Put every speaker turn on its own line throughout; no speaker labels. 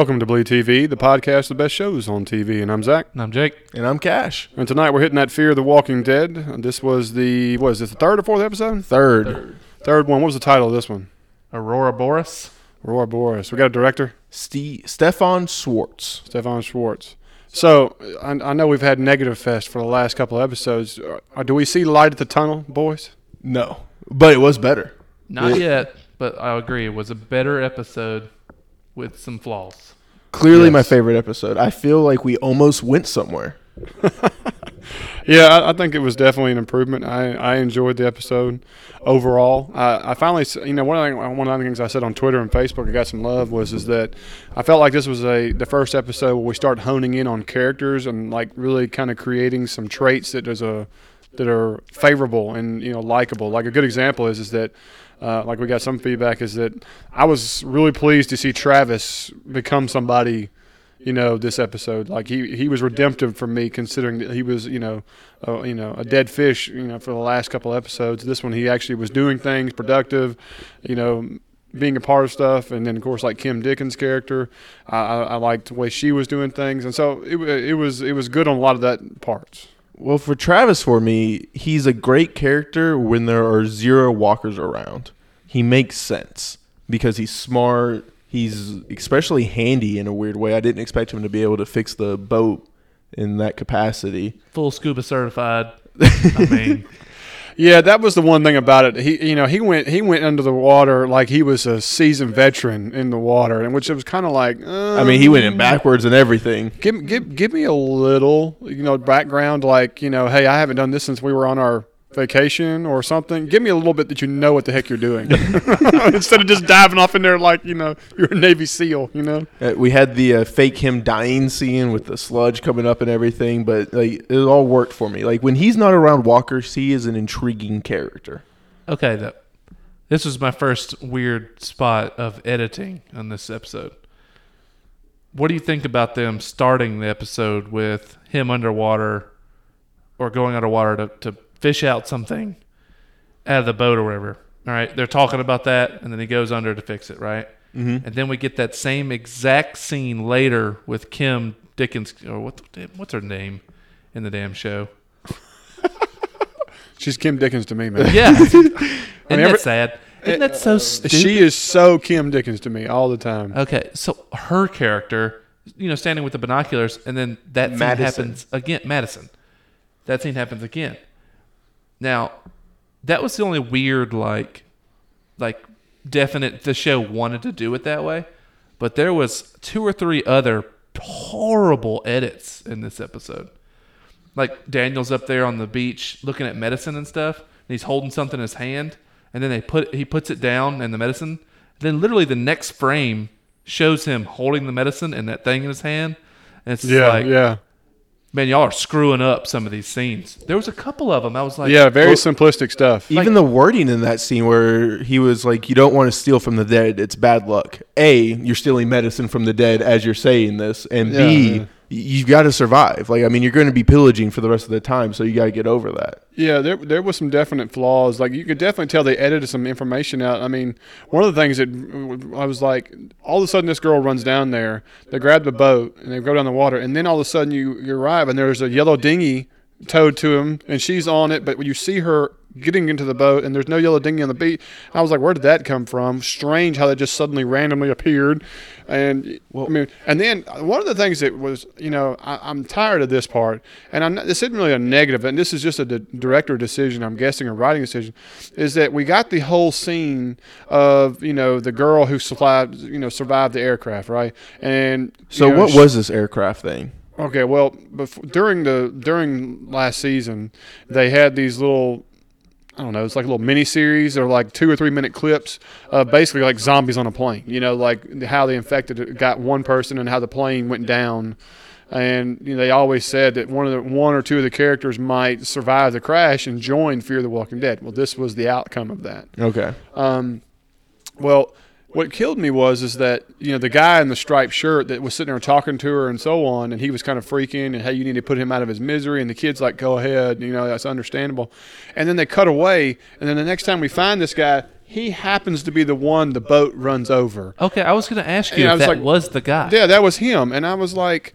Welcome to Bleed TV, the podcast of the best shows on TV. And I'm Zach.
And I'm Jake.
And I'm Cash.
And tonight we're hitting that Fear of the Walking Dead. This was the, what is this, the third or fourth episode?
Third. Third,
third one. What was the title of this one?
Ouroboros.
Aurora Boris. We got a director?
Steve, Stefan Schwartz.
Stefan Schwartz. So I, I, know we've had negative fest for the last couple of episodes. Uh, do we see light at the tunnel, boys?
No, but it was better.
Not yet, but I agree. It was a better episode with some flaws.
Clearly, yes. my favorite episode. I feel like we almost went somewhere.
yeah, I, I, think it was definitely an improvement. I, I enjoyed the episode overall. I, I finally, you know, one of the, one of the things I said on Twitter and Facebook, I got some love was is that I felt like this was a the first episode where we start honing in on characters and like really kind of creating some traits that there's a that are favorable and you know likable. Like a good example is is that uh, like we got some feedback is that I was really pleased to see Travis become somebody, you know, this episode. Like he, he was redemptive for me, considering that he was, you know, you know, a dead fish, you know, for the last couple episodes. This one he actually was doing things, productive, you know, being a part of stuff, and then of course like Kim Dickens' character, I, I, I liked the way she was doing things, and so it, it was it was good on a lot of that parts.
Well, for Travis, for me, he's a great character when there are zero walkers around. He makes sense because he's smart. He's especially handy in a weird way. I didn't expect him to be able to fix the boat in that capacity.
Full scuba certified. I mean,
yeah, that was the one thing about it. He, you know, he went he went under the water like he was a seasoned veteran in the water, and which it was kind of like.
Um, I mean, he went in backwards and everything.
Give give give me a little, you know, background. Like, you know, hey, I haven't done this since we were on our vacation or something. Give me a little bit that you know what the heck you're doing, instead of just diving off in there like you know you're a Navy SEAL. You know.
Uh, we had the uh, fake him dying scene with the sludge coming up and everything, but like it all worked for me. Like when he's not around Walker, he is an intriguing character.
Okay, the, this was my first weird spot of editing on this episode. What do you think about them starting the episode with him underwater or going underwater to, to fish out something out of the boat or whatever. All right, they're talking about that, and then he goes under to fix it, right? Mm-hmm. And then we get that same exact scene later with Kim Dickens, or what? What's her name in the damn show?
She's Kim Dickens to me, man.
Yeah, isn't that sad? Isn't that so stupid?
She is so Kim Dickens to me all the time.
Okay, so her character, you know, standing with the binoculars, and then that scene happens again. Madison. That scene happens again. Now, that was the only weird like like definite the show wanted to do it that way, but there was two or three other horrible edits in this episode. Like Daniel's up there on the beach looking at medicine and stuff, and he's holding something in his hand, and then they put he puts it down in the medicine. Then literally the next frame shows him holding the medicine and that thing in his hand. And it's
yeah,
like,
yeah
man, y'all are screwing up some of these scenes. There was a couple of them. I was like,
yeah, very well, simplistic stuff.
Even like, the wording in that scene where he was like, "You don't want to steal from the dead; it's bad luck." A, you're stealing medicine from the dead as you're saying this, and yeah. B, you've got to survive. Like, I mean, you're going to be pillaging for the rest of the time, so you got to get over that.
Yeah, there there was some definite flaws. Like you could definitely tell they edited some information out. I mean, one of the things that I was like, all of a sudden this girl runs down there. They grab the boat and they go down the water, and then all of a sudden you you arrive and there's a yellow dinghy towed to him, and she's on it. But when you see her getting into the boat and there's no yellow dinghy on the beach. I was like, where did that come from? Strange how that just suddenly randomly appeared. And well, I mean, and then uh, one of the things that was, you know, I, am tired of this part, and I'm not, this isn't really a negative, and this is just a director decision, I'm guessing, a writing decision, is that we got the whole scene of, you know, the girl who survived, you know, survived the aircraft, right? And
so,
know,
what she, was this aircraft thing?
Okay, well, before, during the during last season, they had these little I don't know, it's like a little mini series or like two or three minute clips of basically like zombies on a plane. You know, like how they infected got one person and how the plane went down. And you know, they always said that one of the one or two of the characters might survive the crash and join Fear the Walking Dead. Well, this was the outcome of that.
Okay.
Um, well, what killed me was is that you know the guy in the striped shirt that was sitting there talking to her and so on, and he was kind of freaking, and hey, you need to put him out of his misery, and the kid's like, go ahead, you know, that's understandable, and then they cut away, and then the next time we find this guy, he happens to be the one the boat runs over.
Okay, I was going to ask you
I
if
was
that
like-
was the guy.
Yeah, that was him, and I was like,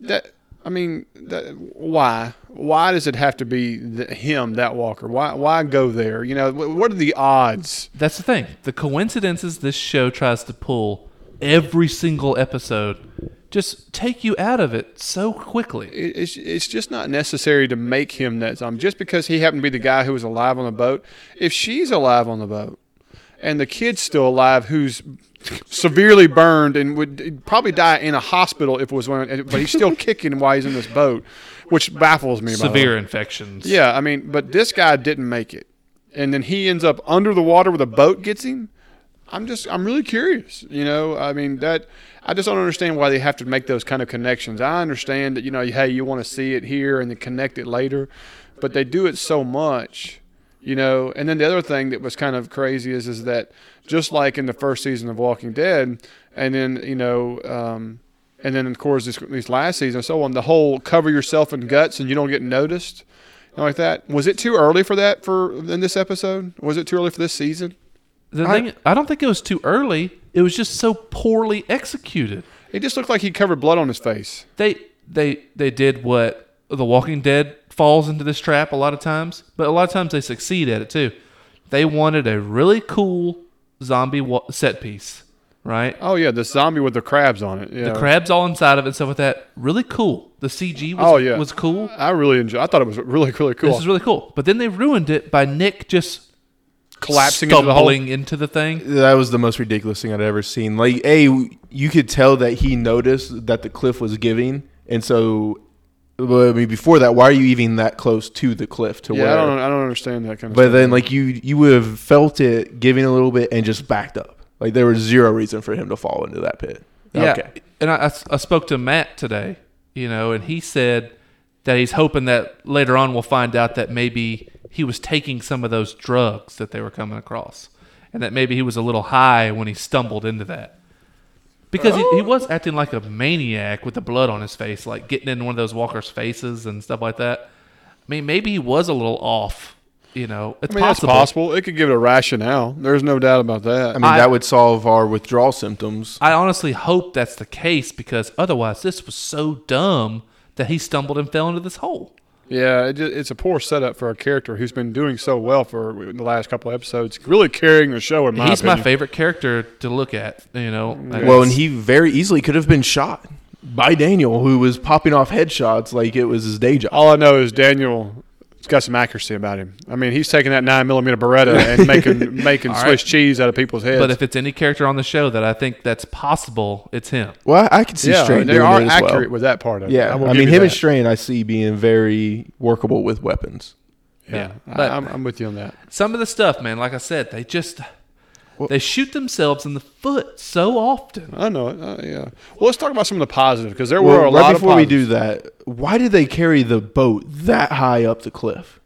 that. I mean, that, why? Why does it have to be the, him, that Walker? Why? Why go there? You know, what are the odds?
That's the thing. The coincidences this show tries to pull every single episode just take you out of it so quickly.
It's it's just not necessary to make him that zombie. Just because he happened to be the guy who was alive on the boat, if she's alive on the boat, and the kid's still alive, who's severely burned and would probably die in a hospital if it was one, but he's still kicking while he's in this boat, which baffles me. by the way.
Severe infections.
Yeah, I mean, but this guy didn't make it, and then he ends up under the water where the boat gets him. I'm just, I'm really curious. You know, I mean that. I just don't understand why they have to make those kind of connections. I understand that you know, hey, you want to see it here and then connect it later, but they do it so much, you know. And then the other thing that was kind of crazy is, is that just like in the first season of Walking Dead, and then you know. Um, and then, of course, this, this last season and so on, the whole cover yourself in guts and you don't get noticed, know, like that. Was it too early for that for in this episode? Was it too early for this season?
The
I-
thing, I don't think it was too early. It was just so poorly executed.
It just looked like he covered blood on his face.
They they they did what The Walking Dead falls into this trap a lot of times, but a lot of times they succeed at it too. They wanted a really cool zombie set piece, right?
Oh yeah, the zombie with the crabs on it. Yeah.
The crabs all inside of it and stuff like that. Really cool. The CG was,
Oh, yeah.
was cool.
I really enjoyed. I thought it was really, really cool.
This is really cool. But then they ruined it by Nick just
Collapsing into the hole.
stumbling into the thing.
That was the most ridiculous thing I'd ever seen. Like, a you could tell that he noticed that the cliff was giving, and so. Well, I mean, before that, why are you even that close to the cliff? To
Yeah,
where?
I don't, I don't understand that kind of.
But
stuff.
then, like you, you would have felt it giving a little bit and just backed up. Like there was zero reason for him to fall into that pit.
Yeah.
Okay.
And I, I, I spoke to Matt today, you know, and he said that he's hoping that later on we'll find out that maybe he was taking some of those drugs that they were coming across. And that maybe he was a little high when he stumbled into that. Because he, he oh. was acting like a maniac with the blood on his face, like getting in one of those walkers' faces and stuff like that. I mean, maybe he was a little off. You know, it's
I mean,
possible.
possible. It could give it a rationale. There's no doubt about that.
I mean,
I-
that would solve our withdrawal symptoms.
I honestly hope that's the case because otherwise, this was so dumb that he stumbled and fell into this hole.
yeah, it it's a poor setup for a character who's been doing so well for the last couple of episodes. Really carrying the show in my
He's
opinion.
my favorite character to look at. You know, mm, Like,
Well, and he very easily could have been shot by Daniel, who was popping off headshots like it was his day job.
All I know is Daniel. Has got some accuracy about him. I mean, he's taking that nine millimeter Beretta and making making
All
Swiss
right.
cheese out of people's heads.
but if it's any character on the show that I think that's possible, it's him.
Well, I could see
yeah,
Strand
they
doing
are
it as
accurate
well.
with that part of it.
Yeah,
will
I, mean,
you
him and. Strand I see being very workable with weapons.
Yeah,
Yeah,
I- I'm, I'm with you on that.
Some of the stuff, man, like I said, they just they shoot themselves in the foot so often.
I know it. Uh, yeah. Well, let's talk about some of the positives because there were a
right
lot
before
of
we do that, why did they carry the boat that high up the cliff?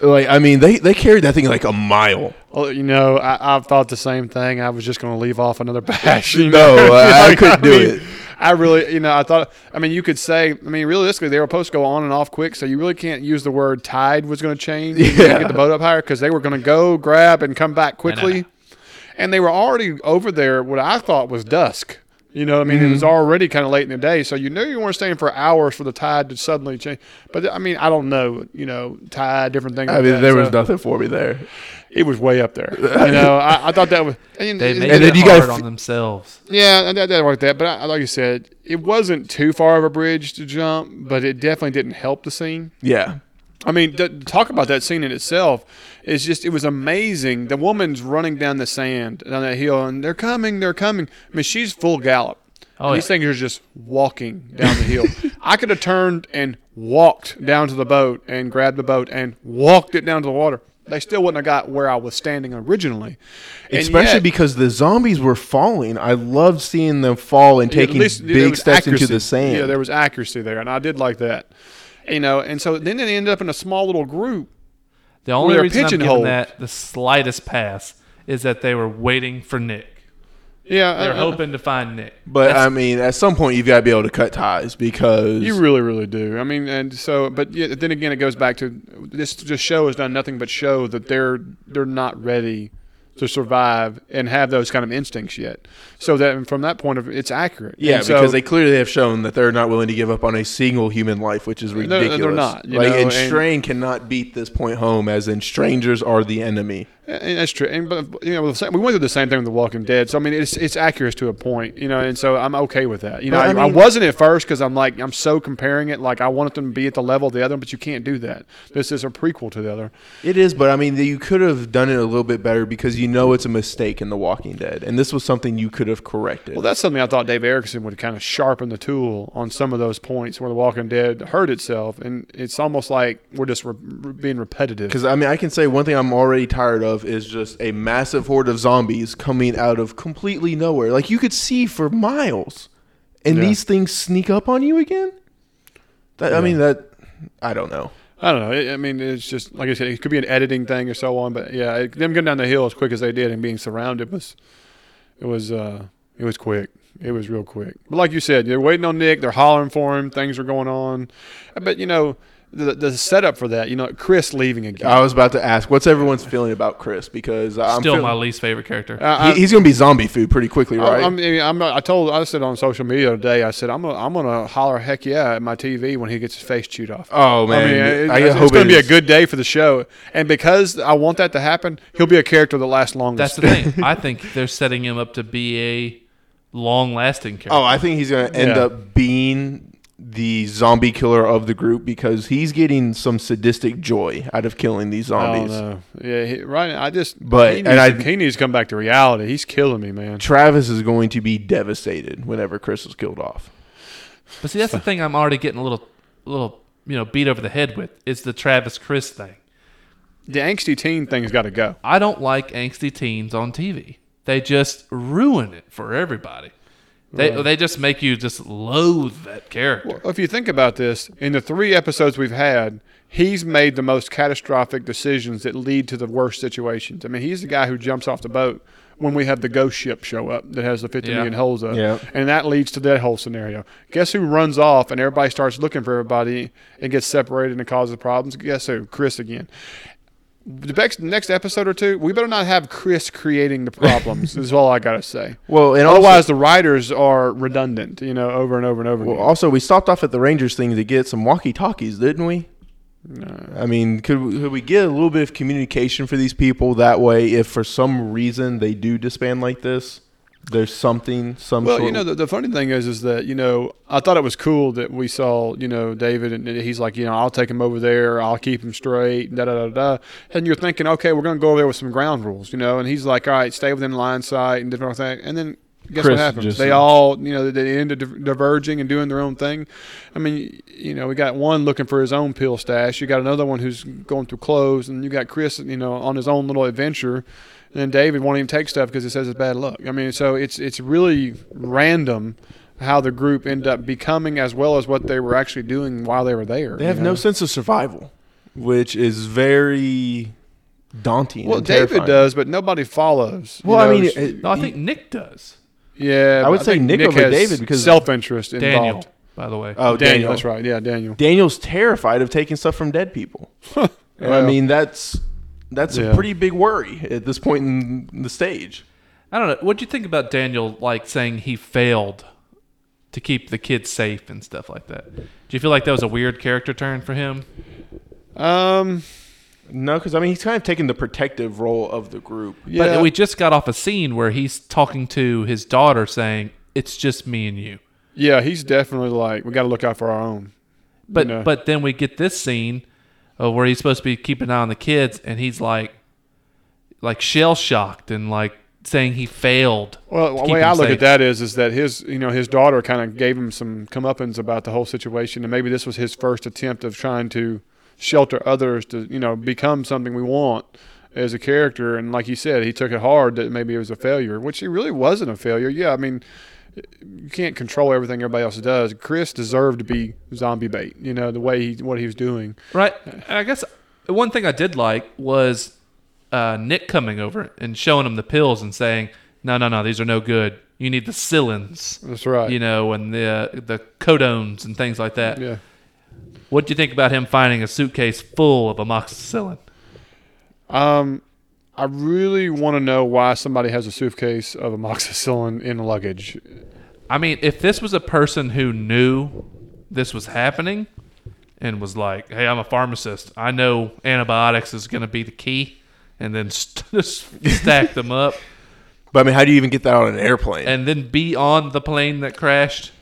Like, I mean, they, they carried that thing like a mile.
Well, you know, I, I've thought the same thing. I was just going to leave off another bash. You
No,
know?
I- I couldn't do
mean,
it.
I really, you know, I thought. I mean, you could say. I mean, realistically, they were supposed to go on and off quick, so you really can't use the word tide was going to change.
Yeah.
get the boat up higher because they were going to go grab and come back quickly, and they were already over there. What I thought was dusk. You know, what I mean, it was
Mm-hmm.
already kind of late in the day, so you knew you weren't staying for hours for the tide to suddenly change. But I mean, I don't know. You know, tide, different things.
I
like
mean,
that,
there was nothing for me there.
it was way up there. You know, I, I thought that was. And,
They made
And
it
then you
hard
gotta
on themselves.
yeah, and that, that like that. But I, like you said, it wasn't too far of a bridge to jump, but it definitely didn't help the scene.
Yeah.
I mean, to talk about that scene in itself is just it was amazing. The woman's running down the sand down that hill, and they're coming, they're coming. I mean, she's full gallop.
Oh,
These
yeah.
things are just walking down the hill. I could have turned and walked down to the boat and grabbed the boat and walked it down to the water. They still wouldn't have got where I was standing originally. And
Especially
yet-
because the zombies were falling. I loved seeing them fall and taking
least
big steps
accuracy.
into the sand.
Yeah, there was accuracy there, and I did like that. You know, and so then they ended up in a small little group.
The only
they're
reason I'm giving that the slightest pass is that they were waiting for Nick.
Yeah,
They're
I- I-
hoping to find Nick.
But
That's-
I mean, at some point, you've got to be able to cut ties because
You really, really do. I mean, and so, but yeah, then again, it goes back to this. This show has done nothing but show that they're they're not ready to survive and have those kind of instincts yet. So that from that point of it's accurate.
Yeah,
so-
because they clearly have shown that they're not willing to give up on a single human life, which is ridiculous.
they're
ridiculous.
not, you
like,
know,
and
and-
Strand cannot beat this point home, as in strangers are the enemy.
And that's true. And but you know, we went through the same thing with The Walking Dead. So I mean, it's it's accurate to a point, you know. And so I'm okay with that. You know, I,
I
I, wasn't at first because I'm like I'm so comparing it. Like I wanted them to be at the level of the other, but you can't do that. This is a prequel to the other.
It is, but I mean, you could have done it a little bit better because you know it's a mistake in The Walking Dead, and this was something you could have corrected.
Well, that's something I thought Dave Erickson would kind of sharpen the tool on some of those points where The Walking Dead hurt itself, and it's almost like we're just re- re- being repetitive.
Because I mean, I can say one thing I'm already tired of is just a massive horde of zombies coming out of completely nowhere. Like you could see for miles, and
Yeah.
these things sneak up on you again. That, I mean, that I don't know.
I don't know. I mean, it's just like I said, it could be an editing thing or so on. But yeah, it, them getting down the hill as quick as they did and being surrounded was, it was, uh, it was quick. It was real quick. But like you said, they're waiting on Nick. They're hollering for him. Things are going on. But you know, the the setup for that, you know, Chris leaving again.
I was about to ask, what's everyone's feeling about Chris? Because I'm
Still
feel-
my least favorite character.
I- I-
he- he's going to be zombie food pretty quickly, right?
I, I mean, I'm I told I said on social media today. I said I'm gonna I'm gonna holler heck yeah at my TV when he gets his face chewed off.
oh man,
I mean, it-
I
it's,
hope
going to be a good day for the show, and because I want that to happen, he'll be a character that lasts longest.
That's the thing. I think they're setting him up to be a long-lasting oh, character.
Oh, I think he's going to end
Yeah.
up being the zombie killer of the group because he's getting some sadistic joy out of killing these
I don't
zombies.
Yeah, he, right. I just
But-
he
and I-
to, he needs to come back to reality. He's killing me, man.
Travis is going to be devastated whenever Chris is killed off.
But see, that's the thing. I'm already getting a little, little, you know, beat over the head with is the Travis Chris thing.
The angsty teen thing's got to go.
I don't like angsty teens on TV. They just ruin it for everybody. They they just make you just loathe that character.
Well, if you think about this, in the three episodes we've had, he's made the most catastrophic decisions that lead to the worst situations. I mean, he's the guy who jumps off the boat when we have the ghost ship show up that has the fifty
Yeah.
million holes up,
Yeah.
and that leads to that whole scenario. Guess who runs off and everybody starts looking for everybody and gets separated and causes problems? Guess who? Chris again. The next, next episode or two, we better not have Chris creating the problems. is all I gotta say.
Well, and
Otherwise,
also,
the writers are redundant. You know, over and over and over
well,
again.
also we stopped off at the Rangers thing to get some walkie talkies, didn't we? I mean, could we, could we get a little bit of communication for these people that way? If for some reason they do disband like this, there's something, some
Well,
sort
you know, the, the funny thing is, is that you know, I thought it was cool that we saw, you know, David, and he's like, you know, I'll take him over there, I'll keep him straight, da da da da. And you're thinking, okay, we're going to go over there with some ground rules, you know, and he's like, all right, stay within line sight and different things, and then. Guess
Chris
what happens? they all, you know, they end up diverging and doing their own thing. I mean, you know, we got one looking for his own pill stash. You got another one who's going through clothes, and you got Chris, you know, on his own little adventure. And then David won't even take stuff because it says it's bad luck. I mean, so it's it's really random how the group end up becoming as well as what they were actually doing while they were there.
they have
you
no sense of survival, which is very daunting.
Well,
and
David
terrifying.
does, but nobody follows. you
Well, I mean, it-
No, I think Nick does.
yeah,
I would
but
say
think
Nick over
has
David because-
self-interest
Daniel,
involved.
by the way.
oh,
Daniel,
Daniel,
that's right. Yeah, Daniel.
Daniel's terrified of taking stuff from dead people. I mean, that's that's
Yeah.
a pretty big worry at this point in the stage.
I don't know. What do you think about Daniel like saying he failed to keep the kids safe and stuff like that? Do you feel like that was a weird character turn for him?
Um,
No, because I mean, he's kind of taking the protective role of the group.
yeah,
But we just got off a scene where he's talking to his daughter saying, It's just me and you.
yeah, he's definitely like we got to look out for our own.
But
No.
but then we get this scene uh, where he's supposed to be keeping an eye on the kids and he's like like shell shocked and like saying he failed.
Well, the way I look
safe.
at that is, is that his, you know, his daughter kind of gave him some comeuppance about the whole situation, and maybe this was his first attempt of trying to shelter others to, you know, become something we want as a character. And like you said, he took it hard that maybe it was a failure, which he really wasn't a failure. Yeah, I mean, you can't control everything everybody else does. Chris deserved to be zombie bait, you know, the way he what he was doing.
Right. And I guess one thing I did like was uh, Nick coming over and showing him the pills and saying, no, no, no, these are no good. You need the Cillins,
That's right.
you know, and the the codones and things like that.
yeah.
What do you think about him finding a suitcase full of amoxicillin?
Um, I really want to know why somebody has a suitcase of amoxicillin in luggage.
I mean, if this was a person who knew this was happening and was like, "Hey, I'm a pharmacist. I know antibiotics is going to be the key," and then st- stack them up,
But I mean, how do you even get that on an airplane?
and then be on the plane that crashed.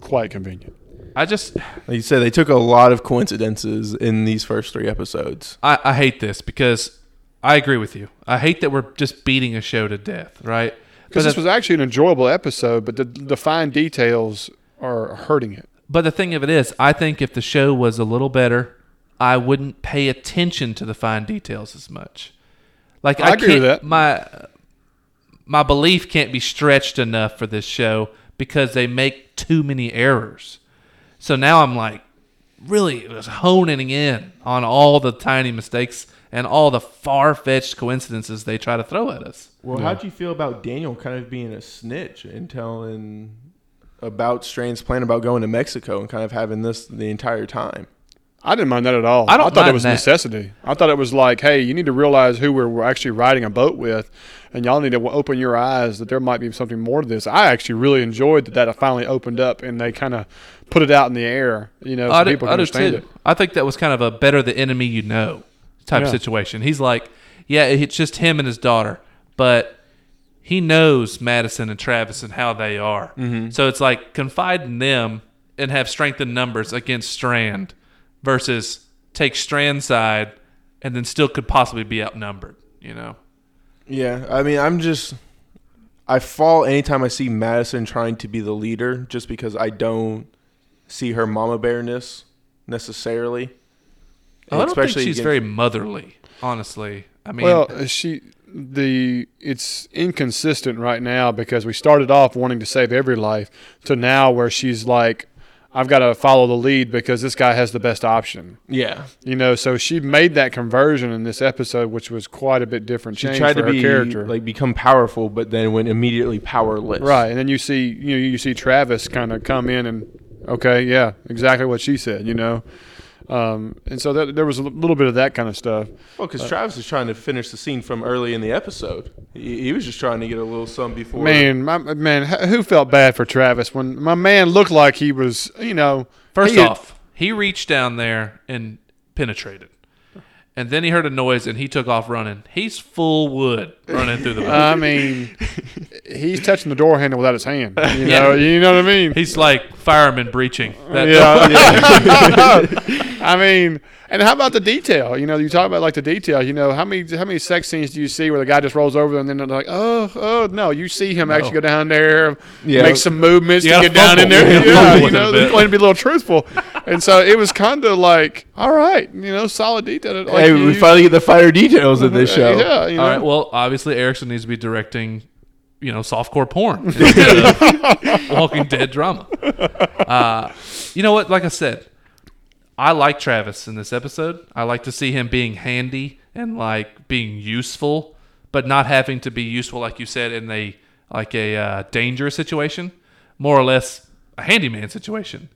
Quite convenient.
I just,
like you said, they took a lot of coincidences in these first three episodes.
I, I hate this because I agree with you. I hate that we're just beating a show to death, right?
Because this was actually an enjoyable episode, but the, the fine details are hurting it.
But the thing of it is, I think if the show was a little better, I wouldn't pay attention to the fine details as much. Like
I
I,
agree with that.
My my belief can't be stretched enough for this show because they make too many errors. So now I'm like really honing in on all the tiny mistakes and all the far fetched coincidences they try to throw at us.
Well, how'd you feel about Daniel kind of being a snitch and telling about Strand's plan about going to Mexico and kind of having this the entire time?
I didn't mind that at all.
I don't
thought it was
that.
necessity. I thought it was like, hey, you need to realize who we're, we're actually riding a boat with, and y'all need to open your eyes that there might be something more to this. I actually really enjoyed that that finally opened up and they kind of put it out in the air, you know, so
I do,
people can
I do
understand
too.
it.
I think that was kind of a better the enemy you know type
Yeah.
situation. He's like, yeah, it's just him and his daughter, but he knows Madison and Travis and how they are.
Mm-hmm.
So it's like confide in them and have strength in numbers against Strand versus take Strand's side and then still could possibly be outnumbered. You know,
Yeah, I mean, I'm just I fall anytime I see Madison trying to be the leader, just because I don't see her mama bearness necessarily.
I don't think she's
against-
very motherly. Honestly, I mean,
Well, she the it's inconsistent right now because we started off wanting to save every life to now where she's like, I've got to follow the lead because this guy has the best option.
yeah.
You know, so she made that conversion in this episode, which was quite a bit different.
She
change
tried to
her
be
character,
like become powerful, but then went immediately powerless.
right? And then you see, you know, you see Travis kind of come in and okay, yeah, exactly what she said. You know, um, and so that, there was a little bit of that kind of stuff.
Well, because Travis is trying to finish the scene from early in the episode. He, he was just trying to get a little something before.
Man, my man, who felt bad for Travis when my man looked like he was, you know,
First
he had-
off, he reached down there and penetrated. And then he heard a noise and he took off running. He's full wood running through the boat.
I mean, he's touching the door handle without his hand. You
Yeah.
know, you know what I mean?
He's like fireman breaching. That
yeah. I mean, and how about the detail? You know, you talk about like the detail. You know, how many how many sex scenes do you see where the guy just rolls over and then they're like, oh, oh, no, you see him actually go down there,
Yeah.
make some movements
You
to get down in there.
You gotta
Yeah, you
with
know,
a
they're
bit.
playing to be a little truthful, and so it was kind of like, all right, you know, solid detail. Like
hey,
you-
we finally get the fire details of this show.
Yeah, you know.
All right. Well, obviously Erickson needs to be directing, you know, softcore porn Walking Dead drama. Uh, you know what? Like I said, I like Travis in this episode. I like to see him being handy and like being useful, but not having to be useful, like you said, in a like a uh, dangerous situation. More or less a handyman situation.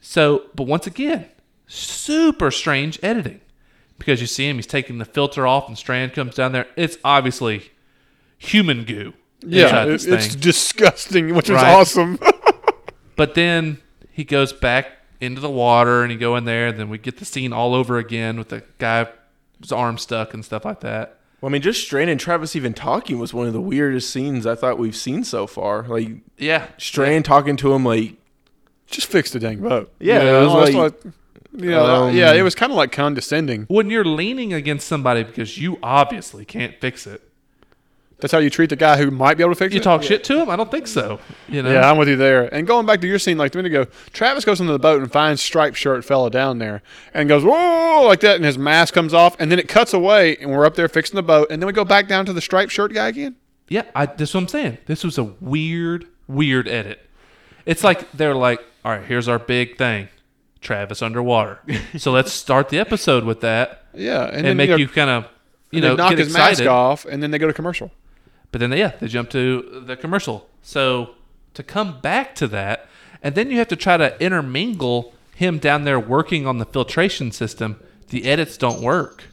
So, but once again, super strange editing because you see him, he's taking the filter off, and Strand comes down there. It's obviously human goo.
yeah, it- it's disgusting, which
Right.
awesome.
But then he goes back into the water, and you go in there, and then we get the scene all over again with the guy's arm stuck and stuff like that.
Well, I mean, just Strand and Travis even talking was one of the weirdest scenes I thought we've seen so far. Like
Yeah,
Strand talking to him, like
Just fix the dang boat.
Yeah,
You
it was
it's
like-
you know,
um,
yeah, it was kind of like condescending.
when you're leaning against somebody because you obviously can't fix it,
That's how you treat the guy who might be able to fix
you
it.
You talk shit to him. I don't think so. You know,
Yeah, I'm with you there. And going back to your scene, like a minute ago, Travis goes into the boat and finds striped shirt fella down there and goes whoa like that, and his mask comes off, and then it cuts away, and we're up there fixing the boat, and then we go back down to the striped shirt guy again.
Yeah, I, that's what I'm saying. This was a weird, weird edit. It's like they're like, all right, here's our big thing, Travis underwater. so let's start the episode with that
Yeah, and,
and,
then
make
you,
you, kind of, you
and
know,
knock
get
his
excited.
mask off, and then they go to commercial.
But then, they, yeah, they jump to the commercial. So to come back to that, and then you have to try to intermingle him down there working on the filtration system. The edits don't work.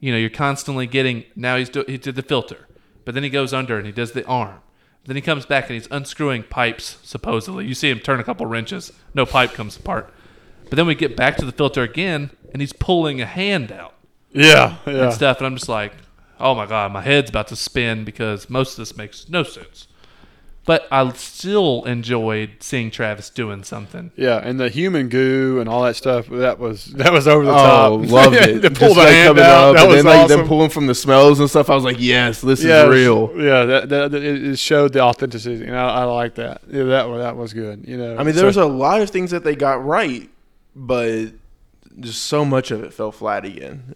You know, you're constantly getting. Now he's do, he did the filter, but then he goes under and he does the arm. Then he comes back and he's unscrewing pipes. Supposedly, you see him turn a couple wrenches. No pipe comes apart. But then we get back to the filter again, and he's pulling a hand out
Yeah, yeah.
and stuff. And I'm just like, oh my god, my head's about to spin because most of this makes no sense. But I still enjoyed seeing Travis doing something.
Yeah, and the human goo and all that stuff that was that was over the
Oh,
top.
loved it.
to pull
Just,
the hand
coming
out,
up,
that
and
was
then like
awesome.
them pulling from the smells and stuff. I was like, yes, this
yeah,
is real.
Yeah, that, that, that- it it showed the authenticity, and I, I like that. Yeah, that that was good. You know,
I mean,
So-
there was a lot of things that they got right, but just so much of it fell flat again.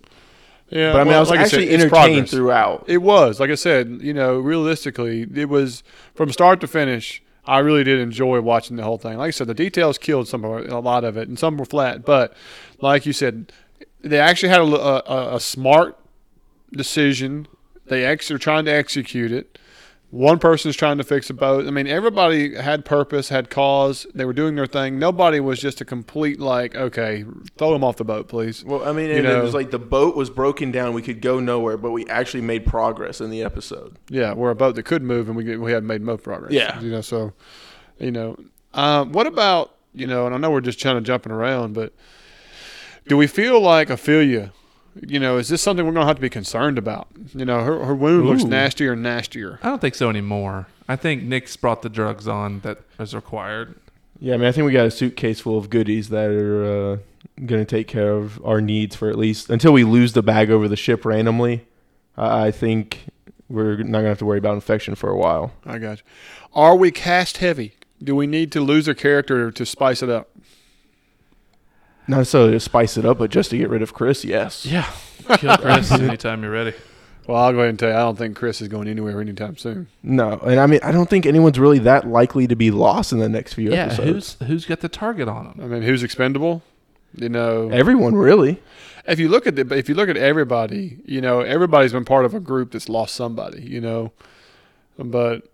Yeah.
But I mean,
well,
I was
like
actually
said, it's
entertained throughout.
It was, like I said, you know, realistically, it was from start to finish. I really did enjoy watching the whole thing. Like I said, the details killed some of a lot of it, and some were flat. But like you said, they actually had a, a, a smart decision. They actually are trying to execute it. One person's trying to fix a boat. I mean, everybody had purpose, had cause. They were doing their thing. Nobody was just a complete like, okay, throw them off the boat, please.
Well, I mean, and it was like the boat was broken down. We could go nowhere, but we actually made progress in the episode.
Yeah, we're a boat that could move, and we we had made no progress.
Yeah.
you know. So, you know, um, what about you know? And I know we're just kind of jumping around, but do we feel like Ophelia? You know, is this something we're going to have to be concerned about? You know, her her wound looks nastier and nastier.
I don't think so anymore. I think Nick's brought the drugs on that is required.
Yeah, I mean, I think we got a suitcase full of goodies that are uh, going to take care of our needs for at least until we lose the bag over the ship randomly. I I think we're not going to have to worry about infection for a while.
I got you. Are we cast heavy? Do we need to lose a character to spice it up?
Not necessarily to spice it up, but just to get rid of Chris. Yes.
Yeah. Kill Chris anytime you're ready.
Well, I'll go ahead and tell you, I don't think Chris is going anywhere anytime soon.
No, and I mean, I don't think anyone's really that likely to be lost in the next few
Yeah,
episodes.
who's who's got the target on him?
I mean, who's expendable? You know,
Everyone really.
if you look at the, if you look at everybody, you know, everybody's been part of a group that's lost somebody, you know, but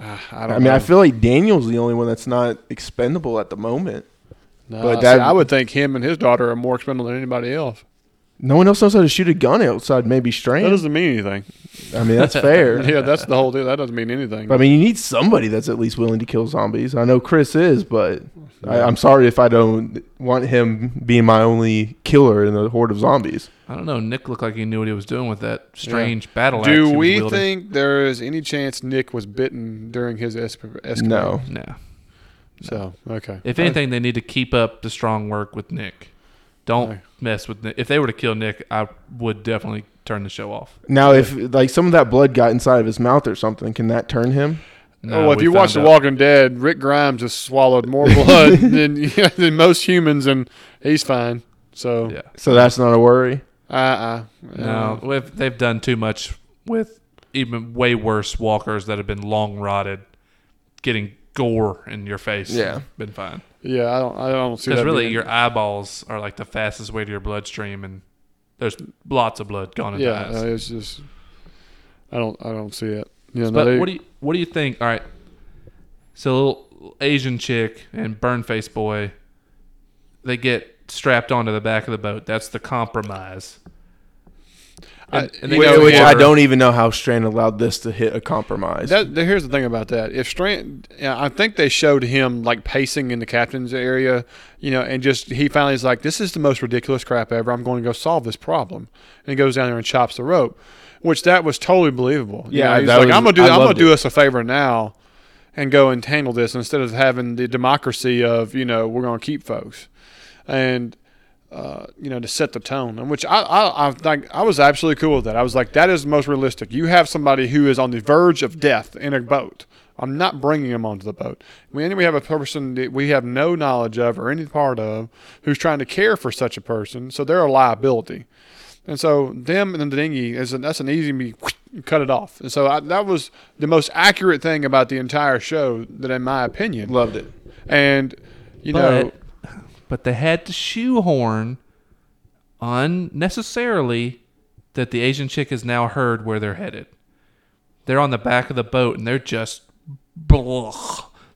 uh, I don't.
I mean,
know.
I feel like Daniel's the only one that's not expendable at the moment.
No,
but
see, I would think him and his daughter are more expendable than anybody else.
No one else knows how to shoot a gun outside. Maybe
strange.
That
doesn't mean anything.
I mean, that's fair.
yeah, that's the whole deal. That doesn't mean anything.
But I mean, you need somebody that's at least willing to kill zombies. I know Chris is, but I, I'm sorry if I don't want him being my only killer in the horde of zombies.
I don't know. Nick looked like he knew what he was doing with that strange battle.
Do
he
we
wielding.
think there is any chance Nick was bitten during his esp- escapade?
No.
No.
So okay.
If anything, they need to keep up the strong work with Nick. Don't
Okay.
mess with Nick. If they were to kill Nick, I would definitely turn the show off.
Now, if like some of that blood got inside of his mouth or something, can that turn him?
No,
oh, if you watch The
out.
Walking Dead, Rick Grimes has swallowed more blood than, than most humans, and he's fine. So,
Yeah.
So that's not a worry.
uh, uh,
No, we've, they've done too much with even way worse walkers that have been long rotted, getting gore in your face.
Yeah.
been fine.
yeah, I don't, I don't see
it.
Because
really,
being-
your eyeballs are like the fastest way to your bloodstream, and there's lots of blood gone into
yeah,
eyes.
uh, it's just, I don't, I don't see it. Yeah, no,
but
they-
what do you what do you think? All right, so little Asian chick and burn face boy, they get strapped onto the back of the boat. That's the compromise. And,
I-
and
know,
Which I don't even know how Strand allowed this to hit a compromise.
That, th- here's the thing about that. If Strand, I think they showed him like pacing in the captain's area, you know, and just he finally is like, "This is the most ridiculous crap ever. I'm going to go solve this problem," and he goes down there and chops the rope, which that was totally believable. You
Yeah,
know, he's like,
was-
"I'm gonna do,
I
I'm gonna do us a favor now, and go and this instead of having the democracy of you know we're going to keep folks," and uh, you know, to set the tone, and which I, I, I like, I was absolutely cool with that. I was like, that is the most realistic. You have somebody who is on the verge of death in a boat. I'm not bringing him onto the boat. We we have a person that we have no knowledge of or any part of who's trying to care for such a person, so they're a liability. And so them and the dinghy is an, that's an easy me cut it off. And so I, that was the most accurate thing about the entire show, that in my opinion.
Loved it.
And you know,
but but they had to shoehorn unnecessarily that the Asian chick has now heard where they're headed. They're on the back of the boat and they're just blah,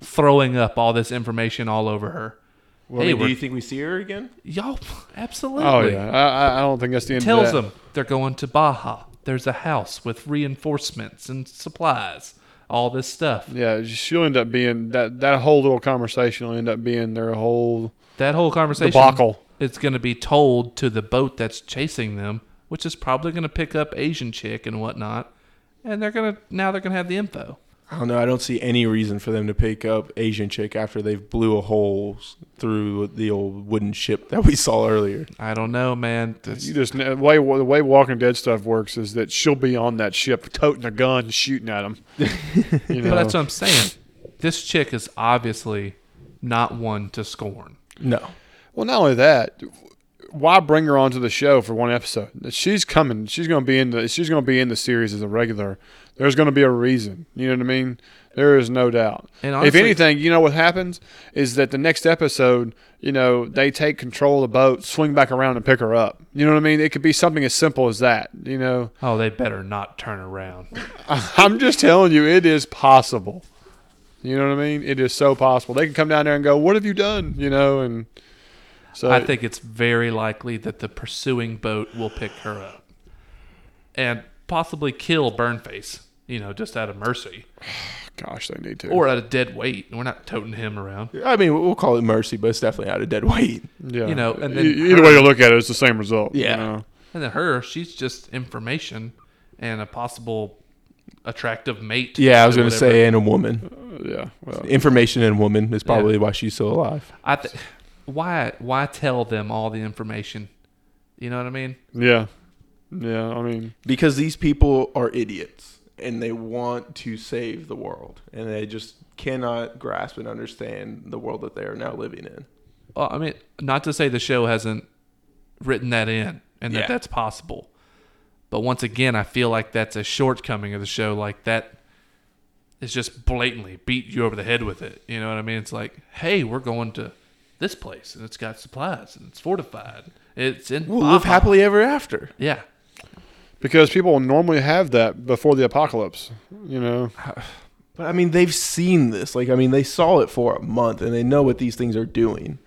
throwing up all this information all over her.
Well, hey, I mean, do you think we see her again?
Y'all, absolutely.
Oh yeah, I, I don't think that's the end.
Tells them they're going to Baja. There's a house with reinforcements and supplies. All this stuff.
Yeah, she'll end up being that. That whole little conversation will end up being their whole.
That whole conversation.
Debacle.
It's going to be told to the boat that's chasing them, which is probably going to pick up Asian chick and whatnot, and they're gonna now they're gonna have the info.
I don't know. I don't see any reason for them to pick up Asian chick after they've blew a hole through the old wooden ship that we saw earlier.
I don't know, man.
you just the way the way Walking Dead stuff works is that she'll be on that ship toting a gun, shooting at them.
you know? But that's what I'm saying. This chick is obviously not one to scorn.
No.
Well, not only that, why bring her onto the show for one episode? She's coming. She's going to be in the. She's going to be in the series as a regular. There's going to be a reason. You know what I mean? There is no doubt. And honestly, if anything, you know what happens is that the next episode, you know, they take control of the boat, swing back around, and pick her up. You know what I mean? It could be something as simple as that. You know?
Oh, they better not turn around.
I'm just telling you, it is possible. You know what I mean? It is so possible. They can come down there and go, "What have you done?" You know, and
so I think it's very likely that the pursuing boat will pick her up and possibly kill Burnface. You know, just out of mercy.
Gosh, they need to.
Or at a dead weight. We're not toting him around.
I mean, we'll call it mercy, but it's definitely out of dead weight.
Yeah.
You know, and then
either her, way you look at it, it's the same result.
Yeah.
You know?
And then her, she's just information and a possible attractive mate.
Yeah, I was going to say, and a woman.
Uh, yeah.
Well, information and woman is probably yeah. why she's still alive.
I th- why why tell them all the information? You know what I mean?
Yeah. Yeah, I mean
because these people are idiots and they want to save the world and they just cannot grasp and understand the world that they are now living in.
Well, I mean, not to say the show hasn't written that in and yeah. that that's possible. But once again, I feel like that's a shortcoming of the show like that is just blatantly beat you over the head with it. You know what I mean? It's like, "Hey, we're going to this place and it's got supplies and it's fortified. It's in.
We'll live happily ever after.
Yeah.
Because people normally have that before the apocalypse, you know.
But I mean, they've seen this. Like, I mean, they saw it for a month and they know what these things are doing.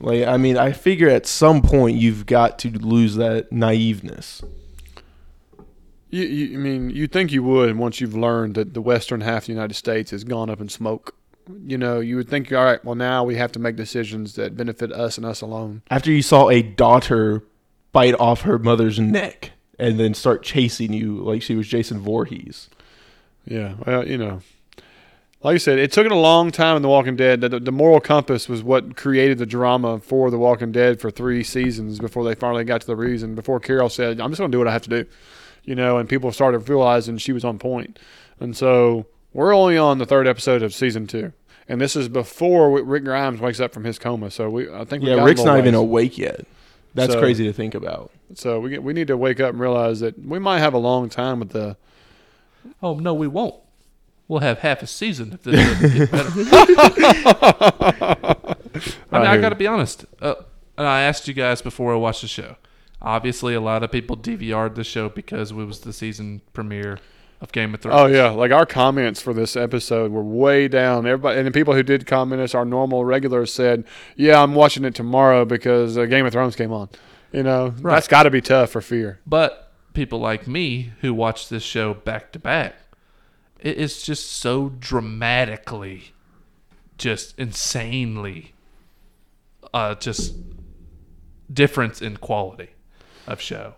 Like, I mean, I figure at some point you've got to lose that naiveness.
You, you, I mean, you think you would once you've learned that the western half of the United States has gone up in smoke you know, you would think, all right, well, now we have to make decisions that benefit us and us alone.
After you saw a daughter bite off her mother's neck and then start chasing you like she was Jason Voorhees.
Yeah, well, you know, like I said, it took it a long time in The Walking Dead. The, the moral compass was what created the drama for The Walking Dead for three seasons before they finally got to the reason. Before Carol said, "I'm just going to do what I have to do," you know, and people started realizing she was on point, and so we're only on the third episode of season two, and this is before Rick Grimes wakes up from his coma. So we, I think,
yeah, Rick's not ways. even awake yet. That's so, crazy to think about.
So we get, we need to wake up and realize that we might have a long time with the.
Oh no, we won't. We'll have half a season if this doesn't get better. I mean, I, I got to be honest. Uh, I asked you guys before I watched the show. Obviously, a lot of people DVR'd the show because it was the season premiere of Game of Thrones.
Oh yeah, like our comments for this episode were way down. Everybody and the people who did comment us, our normal regulars said, "Yeah, I'm watching it tomorrow because uh, Game of Thrones came on." You know, right. that's got to be tough for fear.
But people like me who watch this show back to back, it is just so dramatically, just insanely, uh, just difference in quality of show.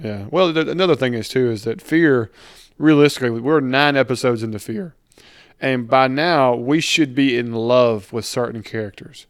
Yeah. Well, another thing is too is that fear realistically, we're nine episodes into Fear. And by now, we should be in love with certain characters.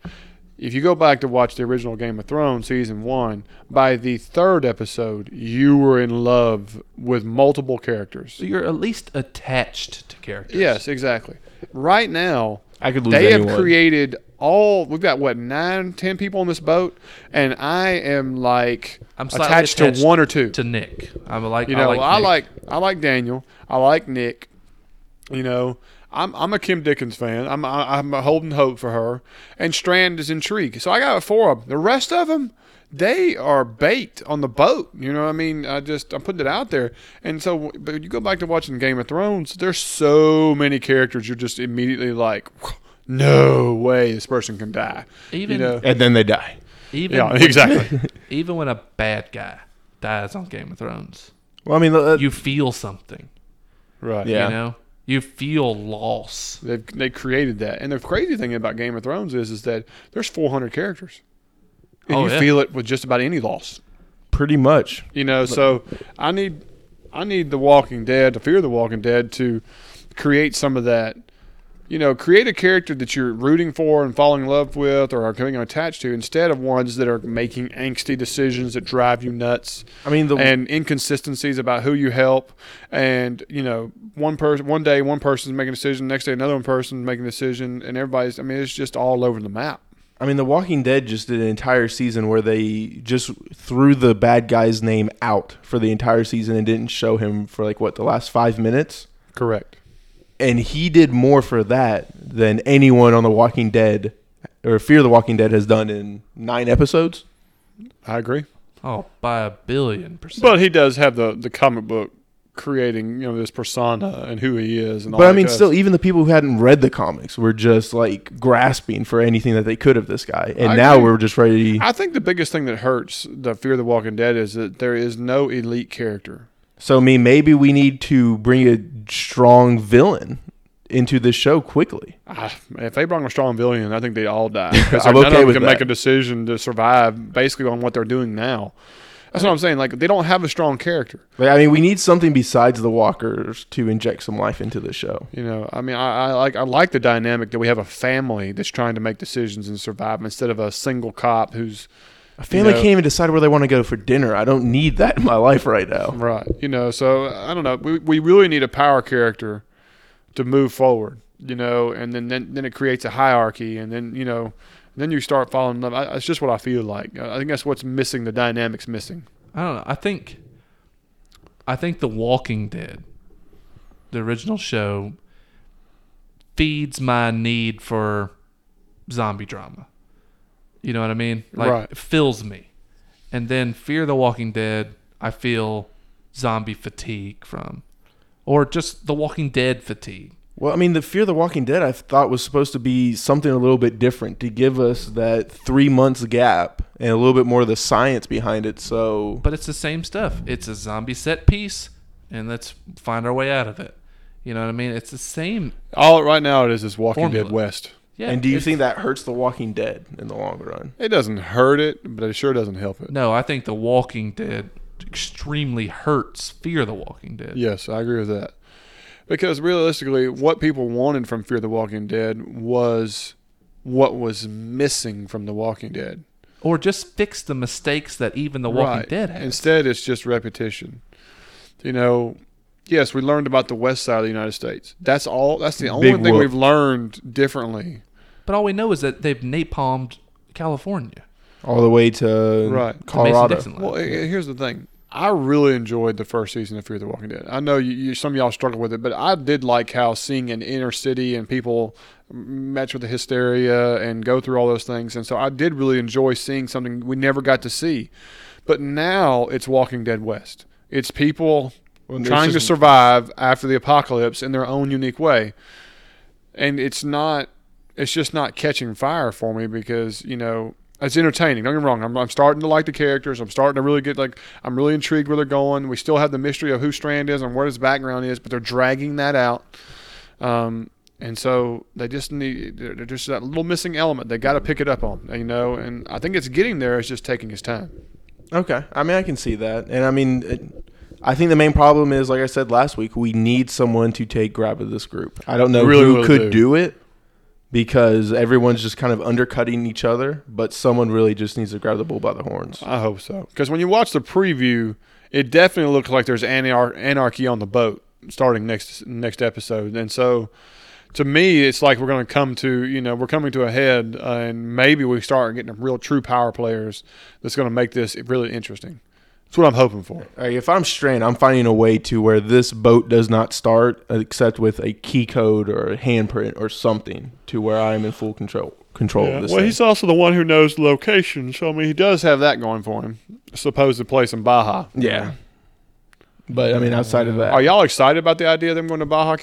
If you go back to watch the original Game of Thrones season one, by the third episode, you were in love with multiple characters.
So you're at least attached to characters.
Yes, exactly. Right now,
I could lose
they
anyone.
have created all. We've got what nine, ten people on this boat, and I am like I'm attached, attached, to one or two.
To Nick, I'm like
you know
I like
I like, I like Daniel. I like Nick. You know, I'm I'm a Kim Dickens fan. I'm I'm holding hope for her, and Strand is intrigued. So I got four of them. The rest of them, they are baked on the boat. You know, what I mean, I just I'm putting it out there. And so, but you go back to watching Game of Thrones. There's so many characters. You're just immediately like, no way this person can die.
Even
you know?
and then they die.
even
yeah,
when-
exactly.
even when a bad guy dies on Game of Thrones,
Well, I mean, uh,
you feel something.
right.
Yeah.
You know, you feel loss.
They've they created that, and the crazy thing about Game of Thrones is is that there's 400 characters, and
Oh,
you
yeah.
feel it with just about any loss.
pretty much.
You know, so I need I need The Walking Dead, to Fear the Walking Dead, to create some of that. You know, create a character that you're rooting for and falling in love with, or are becoming attached to, instead of ones that are making angsty decisions that drive you nuts
I mean, the
and inconsistencies about who you help. And you know, one person, one day one person's making a decision, next day another one person's making a decision, and everybody's. I mean, it's just all over the map.
I mean, The Walking Dead just did an entire season where they just threw the bad guy's name out for the entire season and didn't show him for like what the last five minutes.
Correct.
And he did more for that than anyone on The Walking Dead or Fear the Walking Dead has done in nine episodes.
I agree.
Oh, by a billion percent.
But he does have the the comic book creating, you know, this persona and who he is. And all
But I mean,
jazz.
still, even the people who hadn't read the comics were just like grasping for anything that they could of this guy. And
I
now
agree.
we're just ready.
I think the biggest thing that hurts the Fear the Walking Dead is that there is no elite character.
So, I mean, maybe we need to bring a strong villain into this show quickly.
Ah, if they brought a strong villain, I think they'd all die.
I'm
none
okay
of them
with
can make a decision to survive basically on what they're doing now. That's what I'm saying. Like they don't have a strong character.
I mean, we need something besides the walkers to inject some life into the show.
You know, I mean, I, I like I like the dynamic that we have a family that's trying to make decisions and survive instead of a single cop who's
A family
know-
can't even decide where they want to go for dinner. I don't need that in my life right now.
right. You know, so I don't know. We we really need a power character to move forward. You know, and then then, then it creates a hierarchy, and then you know, then you start falling in love. I, it's just what I feel like. I think that's what's missing. The dynamics missing.
I don't know. I think I think The Walking Dead, the original show, feeds my need for zombie drama. You know what I mean? Like
Right.
it fills me. And then Fear the Walking Dead, I feel zombie fatigue from. Or just The Walking Dead fatigue.
Well, I mean, the Fear the Walking Dead I thought was supposed to be something a little bit different to give us that three months gap and a little bit more of the science behind it. So,
But it's the same stuff. It's a zombie set piece and let's find our way out of it. You know what I mean? It's the same
All right now it is is Walking
Formula.
Dead West.
Yeah.
and do you think that hurts the Walking Dead in the long run?
It doesn't hurt it, but it sure doesn't help it.
No, I think The Walking Dead extremely hurts Fear the Walking Dead.
Yes, I agree with that. Because realistically, what people wanted from Fear the Walking Dead was what was missing from The Walking Dead.
Or just fix the mistakes that even The Walking Dead has.
Instead, it's just repetition. You know, yes, we learned about the west side of the United States. That's all. That's the only
Big
thing
whoop.
we've learned differently.
But all we know is that they've napalmed California.
All the way to
Right.
Colorado.
Mason-Dixon.
Well, here's the thing. I really enjoyed the first season of Fear the Walking Dead. I know you, you, some of y'all struggle with it, but I did like how seeing an inner city and people match with the hysteria and go through all those things. And so I did really enjoy seeing something we never got to see. But now it's Walking Dead West. It's people
Well,
trying to survive after the apocalypse in their own unique way. And it's not, it's just not catching fire for me because, you know, it's entertaining. Don't get me wrong. I'm, I'm starting to like the characters. I'm starting to really get like, I'm really intrigued where they're going. We still have the mystery of who Strand is and what his background is, but they're dragging that out. Um, and so they just need, they're just that little missing element. They got to pick it up on, you know, and I think it's getting there. It's just taking its time.
Okay, I mean I can see that, and I mean it, I think the main problem is, like I said last week, we need someone to take grab of this group. I don't know
Really,
who
really
could
do.
do it because everyone's just kind of undercutting each other, but someone really just needs to grab the bull by the horns.
I hope so. Because when you watch the preview, it definitely looks like there's anar- anarchy on the boat starting next next episode. And so, to me, it's like we're going to come to you know we're coming to a head, uh, and maybe we start getting real true power players that's going to make this really interesting. That's what I'm hoping for.
Like, if I'm Strand, I'm finding a way to where this boat does not start except with a key code or a handprint or something to where I am in full control. control
Yeah.
of this.
Well,
thing.
he's also the one who knows the location, so I mean, he does have that going for him. Supposed to place in Baja.
yeah. But I mean, outside of that,
Are y'all excited about the idea of them going to Baja?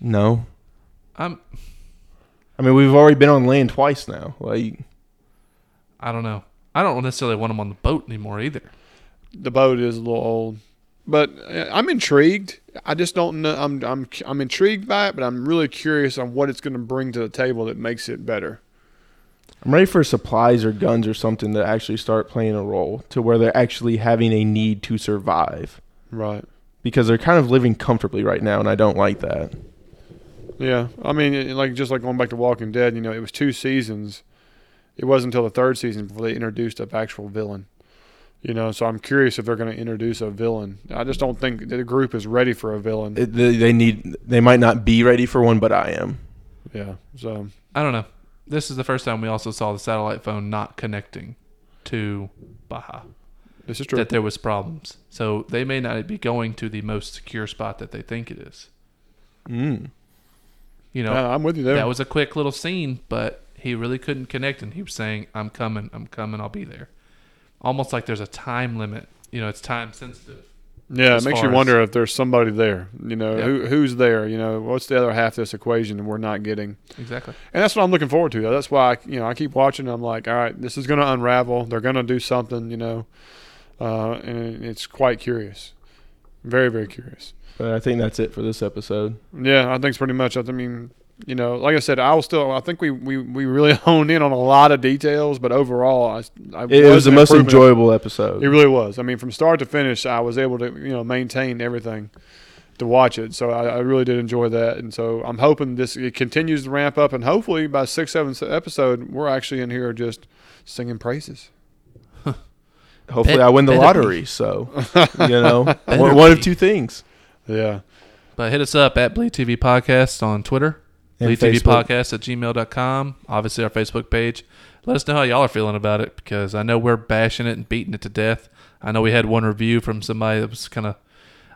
no.
I'm.
I mean, we've already been on land twice now. Like,
I don't know. I don't necessarily want them on the boat anymore either.
The boat is a little old, but uh, I'm intrigued. I just don't know. I'm I'm I'm intrigued by it, but I'm really curious on what it's going to bring to the table that makes it better.
I'm ready for supplies or guns or something to actually start playing a role to where they're actually having a need to survive
Right.
because they're kind of living comfortably right now, and I don't like that.
Yeah, I mean, like just like going back to Walking Dead, you know, it was two seasons. It wasn't until the third season before they introduced an actual villain. You know, so I'm curious if they're going to introduce a villain. I just don't think the group is ready for a villain.
It, they, they need. They might not be ready for one, but I am.
yeah, so
I don't know. This is the first time we also saw the satellite phone not connecting to Baja.
this is true.
That there was problems. So they may not be going to the most secure spot that they think it is.
Mm.
You know,
Yeah, I'm with you there.
that was a quick little scene, but he really couldn't connect, and he was saying, "I'm coming, I'm coming, I'll be there." Almost like there's a time limit. You know, it's time sensitive.
yeah, it makes
far
you
as-
wonder if there's somebody there. You know,
Yeah.
who who's there? You know, what's the other half of this equation that we're not getting?
Exactly.
And that's what I'm looking forward to. That's why I, you know I keep watching. I'm like, all right, this is going to unravel. They're going to do something. You know, uh, and it's quite curious, very very curious.
But I think that's it for this episode.
Yeah, I think it's pretty much. I mean, you know, like I said, I was still. I think we we, we really honed in on a lot of details, but overall, I, I
It, was the most enjoyable episode.
It really was. I mean, from start to finish, I was able to you know maintain everything to watch it. So I, I really did enjoy that, and so I'm hoping this it continues to ramp up, and hopefully by six seventh episode, we're actually in here just singing praises.
Hopefully,
Bet-
I win the
better
lottery. So you know, one, one of two things.
Yeah.
But hit us up at Bleed TV Podcast on Twitter.
And
Bleed TV
Facebook.
Podcast at gmail.com. Obviously, our Facebook page. Let us know how y'all are feeling about it because I know we're bashing it and beating it to death. I know we had one review from somebody that was kind of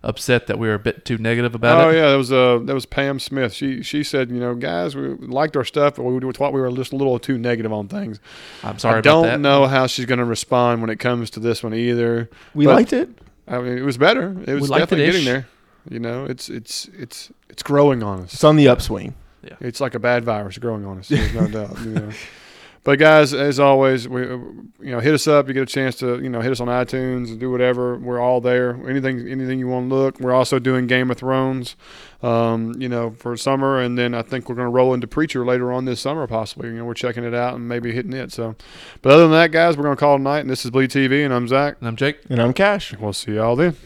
upset that we were a bit too negative about
Oh
it.
Oh yeah, that was uh that was Pam Smith. She she said, you know, guys, we liked our stuff, but we thought we were just a little too negative on things.
I'm sorry
I
about
don't
that.
know how she's going to respond when it comes to this one either.
We
But-
liked it.
I mean, it was better. It was
liked
definitely
it-ish.
getting there. You know, it's it's it's it's growing on us.
It's on the upswing.
It's like a bad virus growing on us. There's no doubt. You know. But guys, as always, we uh, you know hit us up. You get a chance to you know hit us on iTunes and do whatever. We're all there. Anything anything you want to look. We're also doing Game of Thrones, um, you know, for summer, and then I think we're going to roll into Preacher later on this summer, possibly. You know, we're checking it out and maybe hitting it. So, but other than that, guys, we're going to call it a night. And this is Bleed TV, and I'm Zach.
And I'm Jake.
And I'm Cash.
We'll see y'all then.